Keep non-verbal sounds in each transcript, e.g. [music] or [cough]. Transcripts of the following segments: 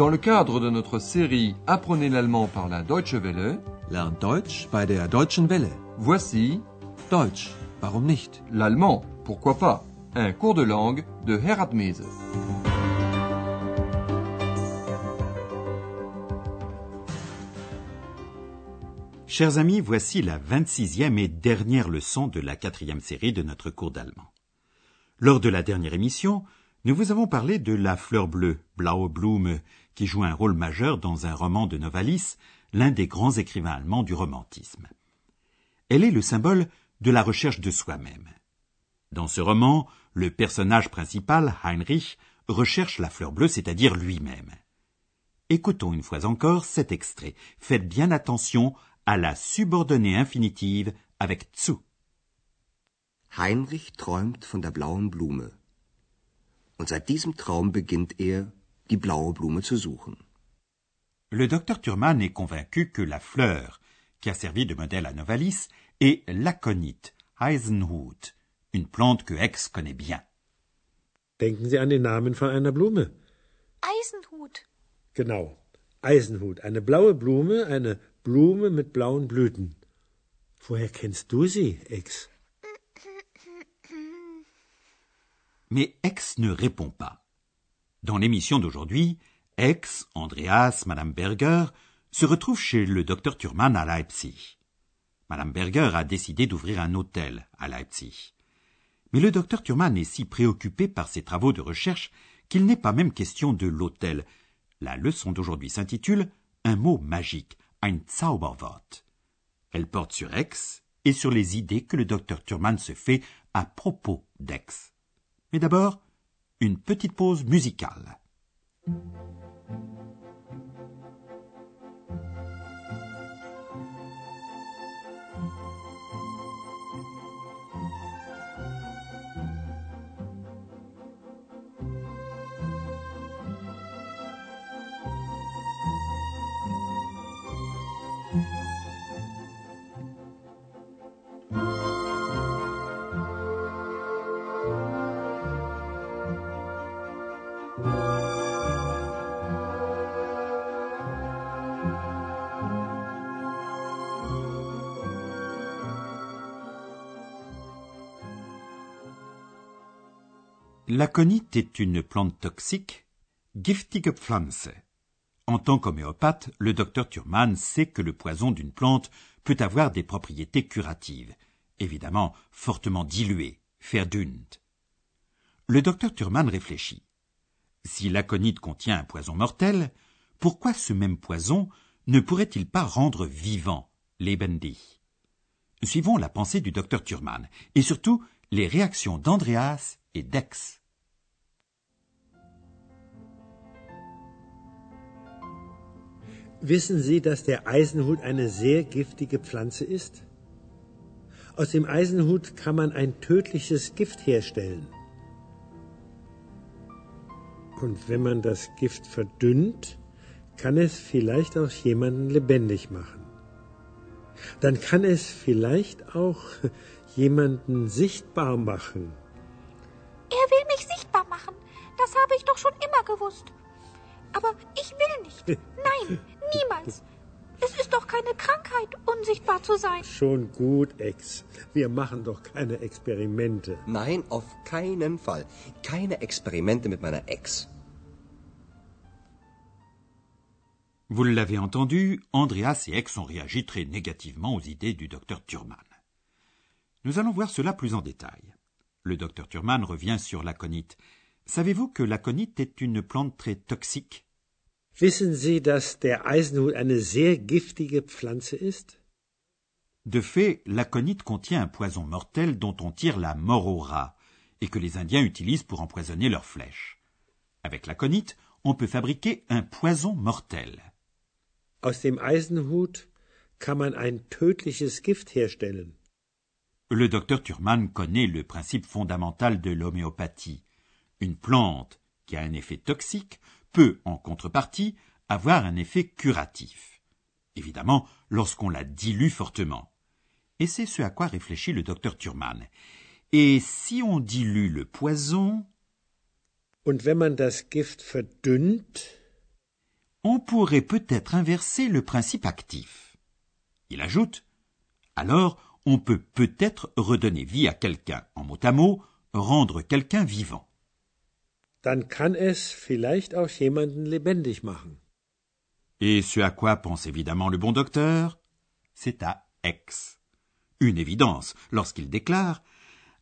Dans le cadre de notre série Apprenez l'allemand par la Deutsche Welle, Lern Deutsch bei der Deutschen Welle. voici Deutsch, warum nicht? l'allemand, pourquoi pas, un cours de langue de Herat Mese. Chers amis, voici la 26e et dernière leçon de la quatrième série de notre cours d'allemand. Lors de la dernière émission, nous vous avons parlé de la fleur bleue, Blaue Blume, qui joue un rôle majeur dans un roman de Novalis, l'un des grands écrivains allemands du romantisme. Elle est le symbole de la recherche de soi-même. Dans ce roman, le personnage principal, Heinrich, recherche la fleur bleue, c'est-à-dire lui-même. Écoutons une fois encore cet extrait. Faites bien attention à la subordonnée infinitive avec zu. Heinrich träumt von der blauen Blume. Und seit diesem Traum beginnt er, die blaue Blume zu suchen. Le docteur Thurman est convaincu que la fleur, qui a servi de modèle à Novalis, est l'aconite, Eisenhut, une plante que Aix connaît bien. Denken Sie an den Namen von einer Blume. Eisenhut. Genau. Eisenhut. Eine blaue Blume, eine Blume mit blauen Blüten. Woher kennst du sie, Ex? Mais Aix ne répond pas. Dans l'émission d'aujourd'hui, Aix, Andreas, Madame Berger se retrouvent chez le docteur Thurman à Leipzig. Madame Berger a décidé d'ouvrir un hôtel à Leipzig. Mais le docteur Thurman est si préoccupé par ses travaux de recherche qu'il n'est pas même question de l'hôtel. La leçon d'aujourd'hui s'intitule Un mot magique, ein Zauberwort. Elle porte sur Aix et sur les idées que le docteur Thurman se fait à propos d'Aix. Mais d'abord, une petite pause musicale. L'aconite est une plante toxique, giftige Pflanze. En tant qu'homéopathe, le docteur Thurman sait que le poison d'une plante peut avoir des propriétés curatives, évidemment fortement diluées, verdünnt. Le docteur Thurman réfléchit. Si l'aconite contient un poison mortel, pourquoi ce même poison ne pourrait-il pas rendre vivant, lebendig Suivons la pensée du docteur Thurman, et surtout les réactions d'Andreas et d'Aix. Wissen Sie, dass der Eisenhut eine sehr giftige Pflanze ist? Aus dem Eisenhut kann man ein tödliches Gift herstellen. Und wenn man das Gift verdünnt, kann es vielleicht auch jemanden lebendig machen. Dann kann es vielleicht auch [laughs] jemanden sichtbar machen. Er will mich sichtbar machen. Das habe ich doch schon immer gewusst. Aber ich will nicht. [laughs] Nein, niemals. Es ist doch keine Krankheit, unsichtbar zu sein. Schon gut, Ex. Wir machen doch keine Experimente. Nein, auf keinen Fall. Keine Experimente mit meiner Ex. Vous l'avez entendu, Andreas et Aix ont réagi très négativement aux idées du docteur Thurman. Nous allons voir cela plus en détail. Le docteur Thurman revient sur l'aconite. Savez-vous que l'aconite est une plante très toxique? Wissen Sie, dass der Eisenhut eine sehr giftige Pflanze ist? De fait, l'aconite contient un poison mortel dont on tire la mort au rat et que les Indiens utilisent pour empoisonner leurs flèches. Avec l'aconite, on peut fabriquer un poison mortel. Aus dem Eisenhut kann man ein tödliches Gift herstellen. Le docteur Thurman connaît le principe fondamental de l'homéopathie. Une plante qui a un effet toxique peut, en contrepartie, avoir un effet curatif. Évidemment, lorsqu'on la dilue fortement. Et c'est ce à quoi réfléchit le docteur Thurman. Et si on dilue le poison, Und wenn man das Gift verdünnt, on pourrait peut-être inverser le principe actif. Il ajoute Alors, on peut peut-être redonner vie à quelqu'un en mot à mot, rendre quelqu'un vivant. Dann kann es vielleicht auch jemanden lebendig machen. Et ce à quoi pense évidemment le bon docteur? C'est à ex. Une évidence lorsqu'il déclare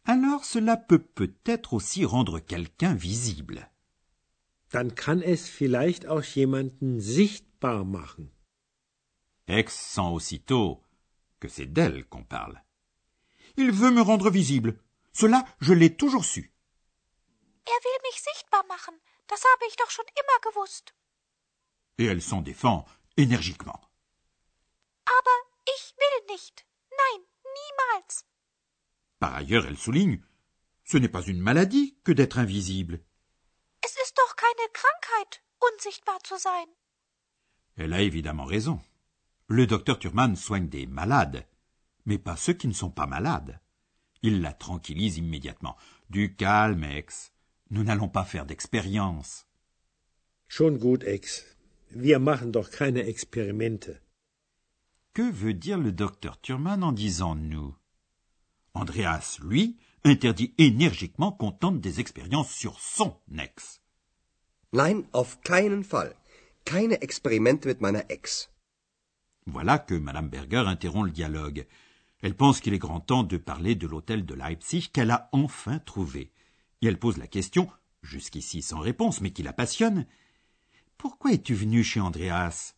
Alors cela peut peut-être aussi rendre quelqu'un visible. Dann kann es vielleicht auch jemanden sichtbar machen. Ex sent aussitôt que c'est d'elle qu'on parle. Il veut me rendre visible. Cela, je l'ai toujours su. Er will mich sichtbar machen. Das habe ich doch schon immer gewusst. Et elle s'en défend énergiquement. Aber ich will nicht. Nein, niemals. Par ailleurs, elle souligne Ce n'est pas une maladie que d'être invisible. Es ist doch keine Krankheit, unsichtbar zu sein. Elle a évidemment raison. Le docteur Thurman soigne des malades, mais pas ceux qui ne sont pas malades. Il la tranquillise immédiatement. Du calme, ex. Nous n'allons pas faire d'expérience. Schon gut, Ex. Wir machen doch keine Experimente. Que veut dire le docteur Thurman en disant nous? Andreas, lui, interdit énergiquement qu'on tente des expériences sur son ex. Nein, auf keinen Fall. Keine Experimente mit meiner Ex. Voilà que Madame Berger interrompt le dialogue. Elle pense qu'il est grand temps de parler de l'hôtel de Leipzig qu'elle a enfin trouvé. Et elle pose la question, jusqu'ici sans réponse, mais qui la passionne. Pourquoi es-tu venu chez Andreas?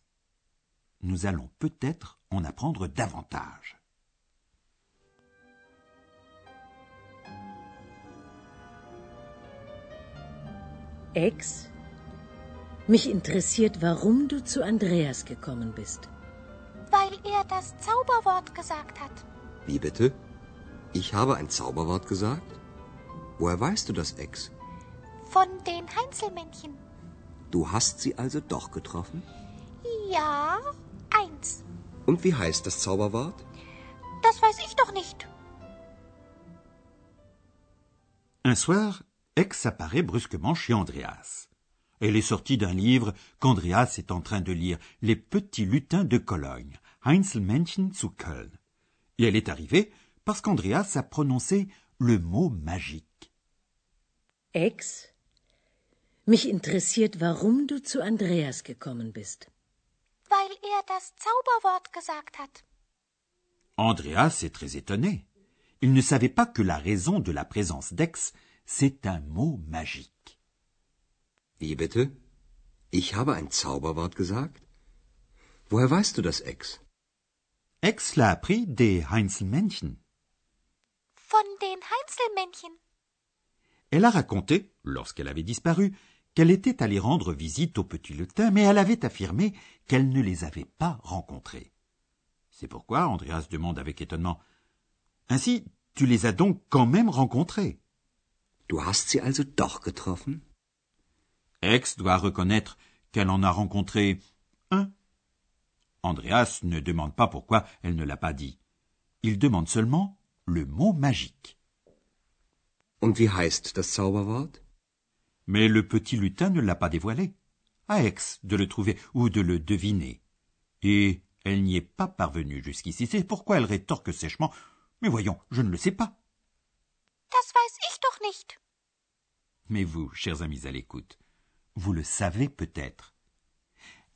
Nous allons peut-être en apprendre davantage. Ex? Mich interessiert, warum du zu Andreas gekommen bist. Weil er das Zauberwort gesagt hat. Wie bitte? Ich habe ein Zauberwort gesagt? Woher weißt du das, Ex? Von den Heinzelmännchen. Du hast sie also doch getroffen? Ja, eins. Und wie heißt das Zauberwort? Das weiß ich doch nicht. Un soir, Ex apparaît brusquement chez Andreas. Elle est sortie d'un livre qu'Andreas est en train de lire, Les petits lutins de Cologne, Heinzelmännchen zu Köln. Et elle est arrivée parce qu'Andreas a prononcé le mot magique. Ex? Mich interessiert, warum du zu Andreas gekommen bist. Weil er das Zauberwort gesagt hat. Andreas est très étonné. Il ne savait pas que la raison de la présence d'Ex, c'est un mot magique. Wie bitte? Ich habe ein Zauberwort gesagt? Woher weißt du das, Ex? Ex l'a appris des Heinzelmännchen. Von den Heinzelmännchen. Elle a raconté, lorsqu'elle avait disparu, qu'elle était allée rendre visite aux petits lutins, mais elle avait affirmé qu'elle ne les avait pas rencontrés. C'est pourquoi Andreas demande avec étonnement Ainsi, tu les as donc quand même rencontrés? Du hast sie also doch getroffen? Ex doit reconnaître qu'elle en a rencontré un. Andreas ne demande pas pourquoi elle ne l'a pas dit. Il demande seulement le mot magique. Und wie heißt das Zauberwort? Mais le petit lutin ne l'a pas dévoilé. À Aix de le trouver ou de le deviner. Et elle n'y est pas parvenue jusqu'ici. C'est pourquoi elle rétorque sèchement. Mais voyons, je ne le sais pas. Das weiß ich doch nicht. Mais vous, chers amis à l'écoute, vous le savez peut-être.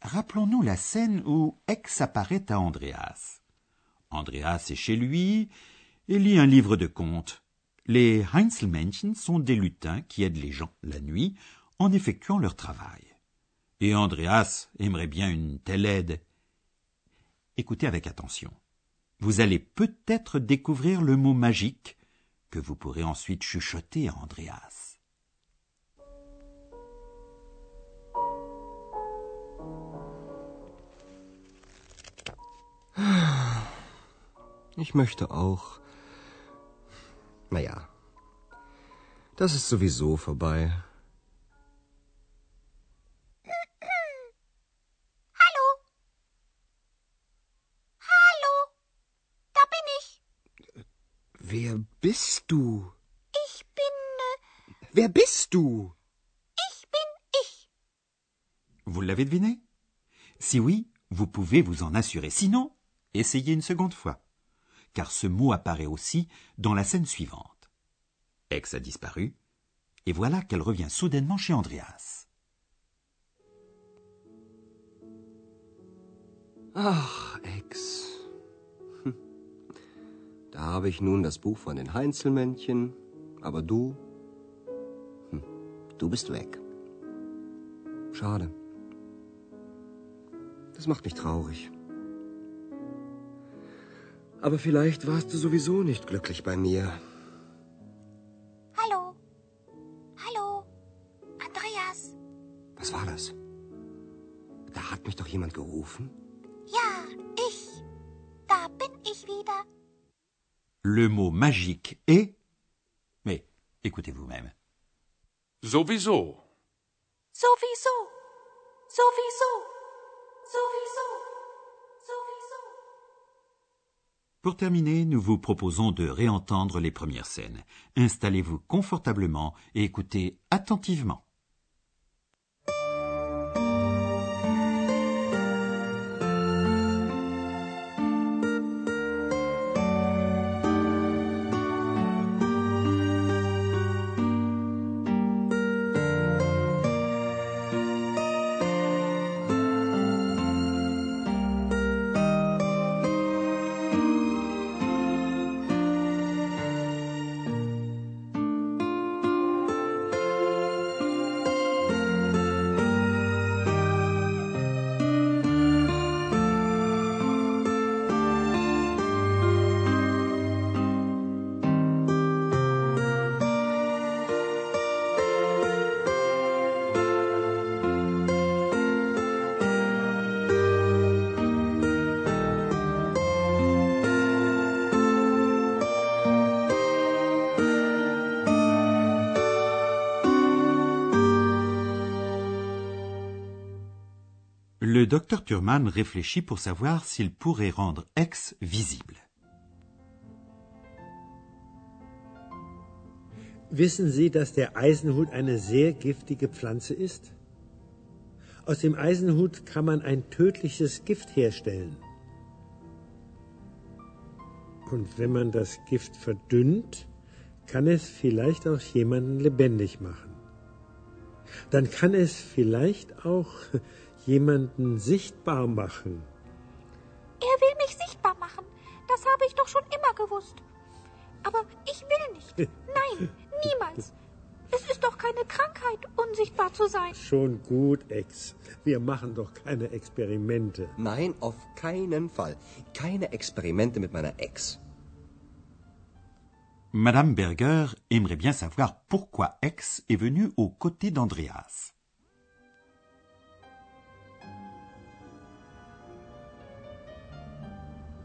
Rappelons-nous la scène où Aix apparaît à Andreas. Andreas est chez lui et lit un livre de contes. Les Heinzelmännchen sont des lutins qui aident les gens la nuit en effectuant leur travail. Et Andreas aimerait bien une telle aide. Écoutez avec attention. Vous allez peut-être découvrir le mot magique que vous pourrez ensuite chuchoter à Andreas. Ich möchte auch. Naja, das ist sowieso vorbei. Hallo? Hallo? Da bin ich. Wer bist du? Ich bin. Äh, Wer bist du? ich bin ich. Vous l'avez deviné? Si oui, vous pouvez vous en assurer. Sinon, essayez une seconde fois. Car ce mot apparaît aussi dans la scène suivante. Ex a disparu, et voilà qu'elle revient soudainement chez Andreas. Ach, Ex. Hm. Da habe ich nun das Buch von den Heinzelmännchen, aber du, hm, du bist weg. Schade. Das macht mich traurig. Aber vielleicht warst du sowieso nicht glücklich bei mir. Hallo. Hallo. Andreas. Was war das? Da hat mich doch jemand gerufen. Ja, ich. Da bin ich wieder. Le mot magique est. Mais écoutez vous-même. Sowieso. Sowieso. Sowieso. Sowieso. Sowieso. Pour terminer, nous vous proposons de réentendre les premières scènes. Installez-vous confortablement et écoutez attentivement. Le docteur Thurman réfléchit pour savoir s'il pourrait rendre X visible. Wissen Sie, dass der Eisenhut eine sehr giftige Pflanze ist? Aus dem Eisenhut kann man ein tödliches Gift herstellen. Und wenn man das Gift verdünnt, kann es vielleicht auch jemanden lebendig machen. Dann kann es vielleicht auch jemanden sichtbar machen. Er will mich sichtbar machen. Das habe ich doch schon immer gewusst. Aber ich will nicht. [laughs] Nein, niemals. Es ist doch keine Krankheit, unsichtbar zu sein. Schon gut, Ex. Wir machen doch keine Experimente. Nein, auf keinen Fall. Keine Experimente mit meiner Ex. Madame Berger aimerait bien savoir pourquoi X est venu aux côtés d'Andreas.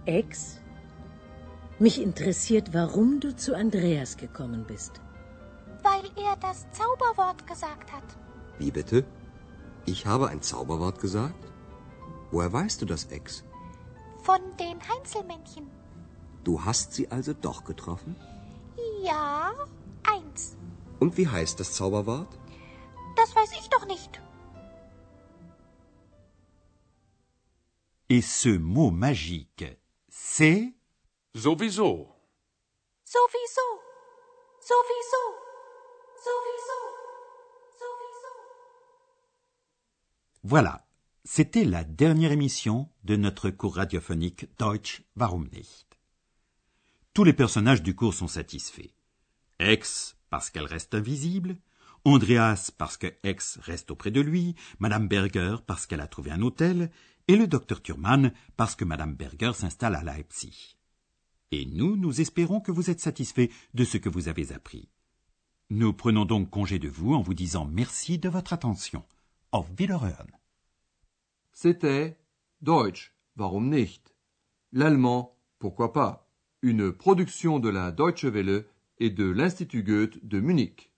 Ex, mich interessiert, warum du zu Andreas gekommen bist. Weil er das Zauberwort gesagt hat. Wie bitte? Ich habe ein Zauberwort gesagt? Woher weißt du das, Ex? Von den Heinzelmännchen. Du hast sie also doch getroffen? Ja, eins. Und wie heißt das Zauberwort? Das weiß ich doch nicht. Et ce mot magique, c'est Sowieso. Sowieso. Sowieso. Sowieso. Sowieso. Voilà, c'était la dernière émission de notre cours radiophonique Deutsch Warum nicht? Tous les personnages du cours sont satisfaits. Ex parce qu'elle reste invisible, Andreas parce que Ex reste auprès de lui, Madame Berger parce qu'elle a trouvé un hôtel, et le docteur Thurman parce que Madame Berger s'installe à Leipzig. Et nous, nous espérons que vous êtes satisfaits de ce que vous avez appris. Nous prenons donc congé de vous en vous disant merci de votre attention. Auf Wiederhören. C'était Deutsch, warum nicht? L'allemand, pourquoi pas? Une production de la Deutsche Welle et de l'Institut Goethe de Munich.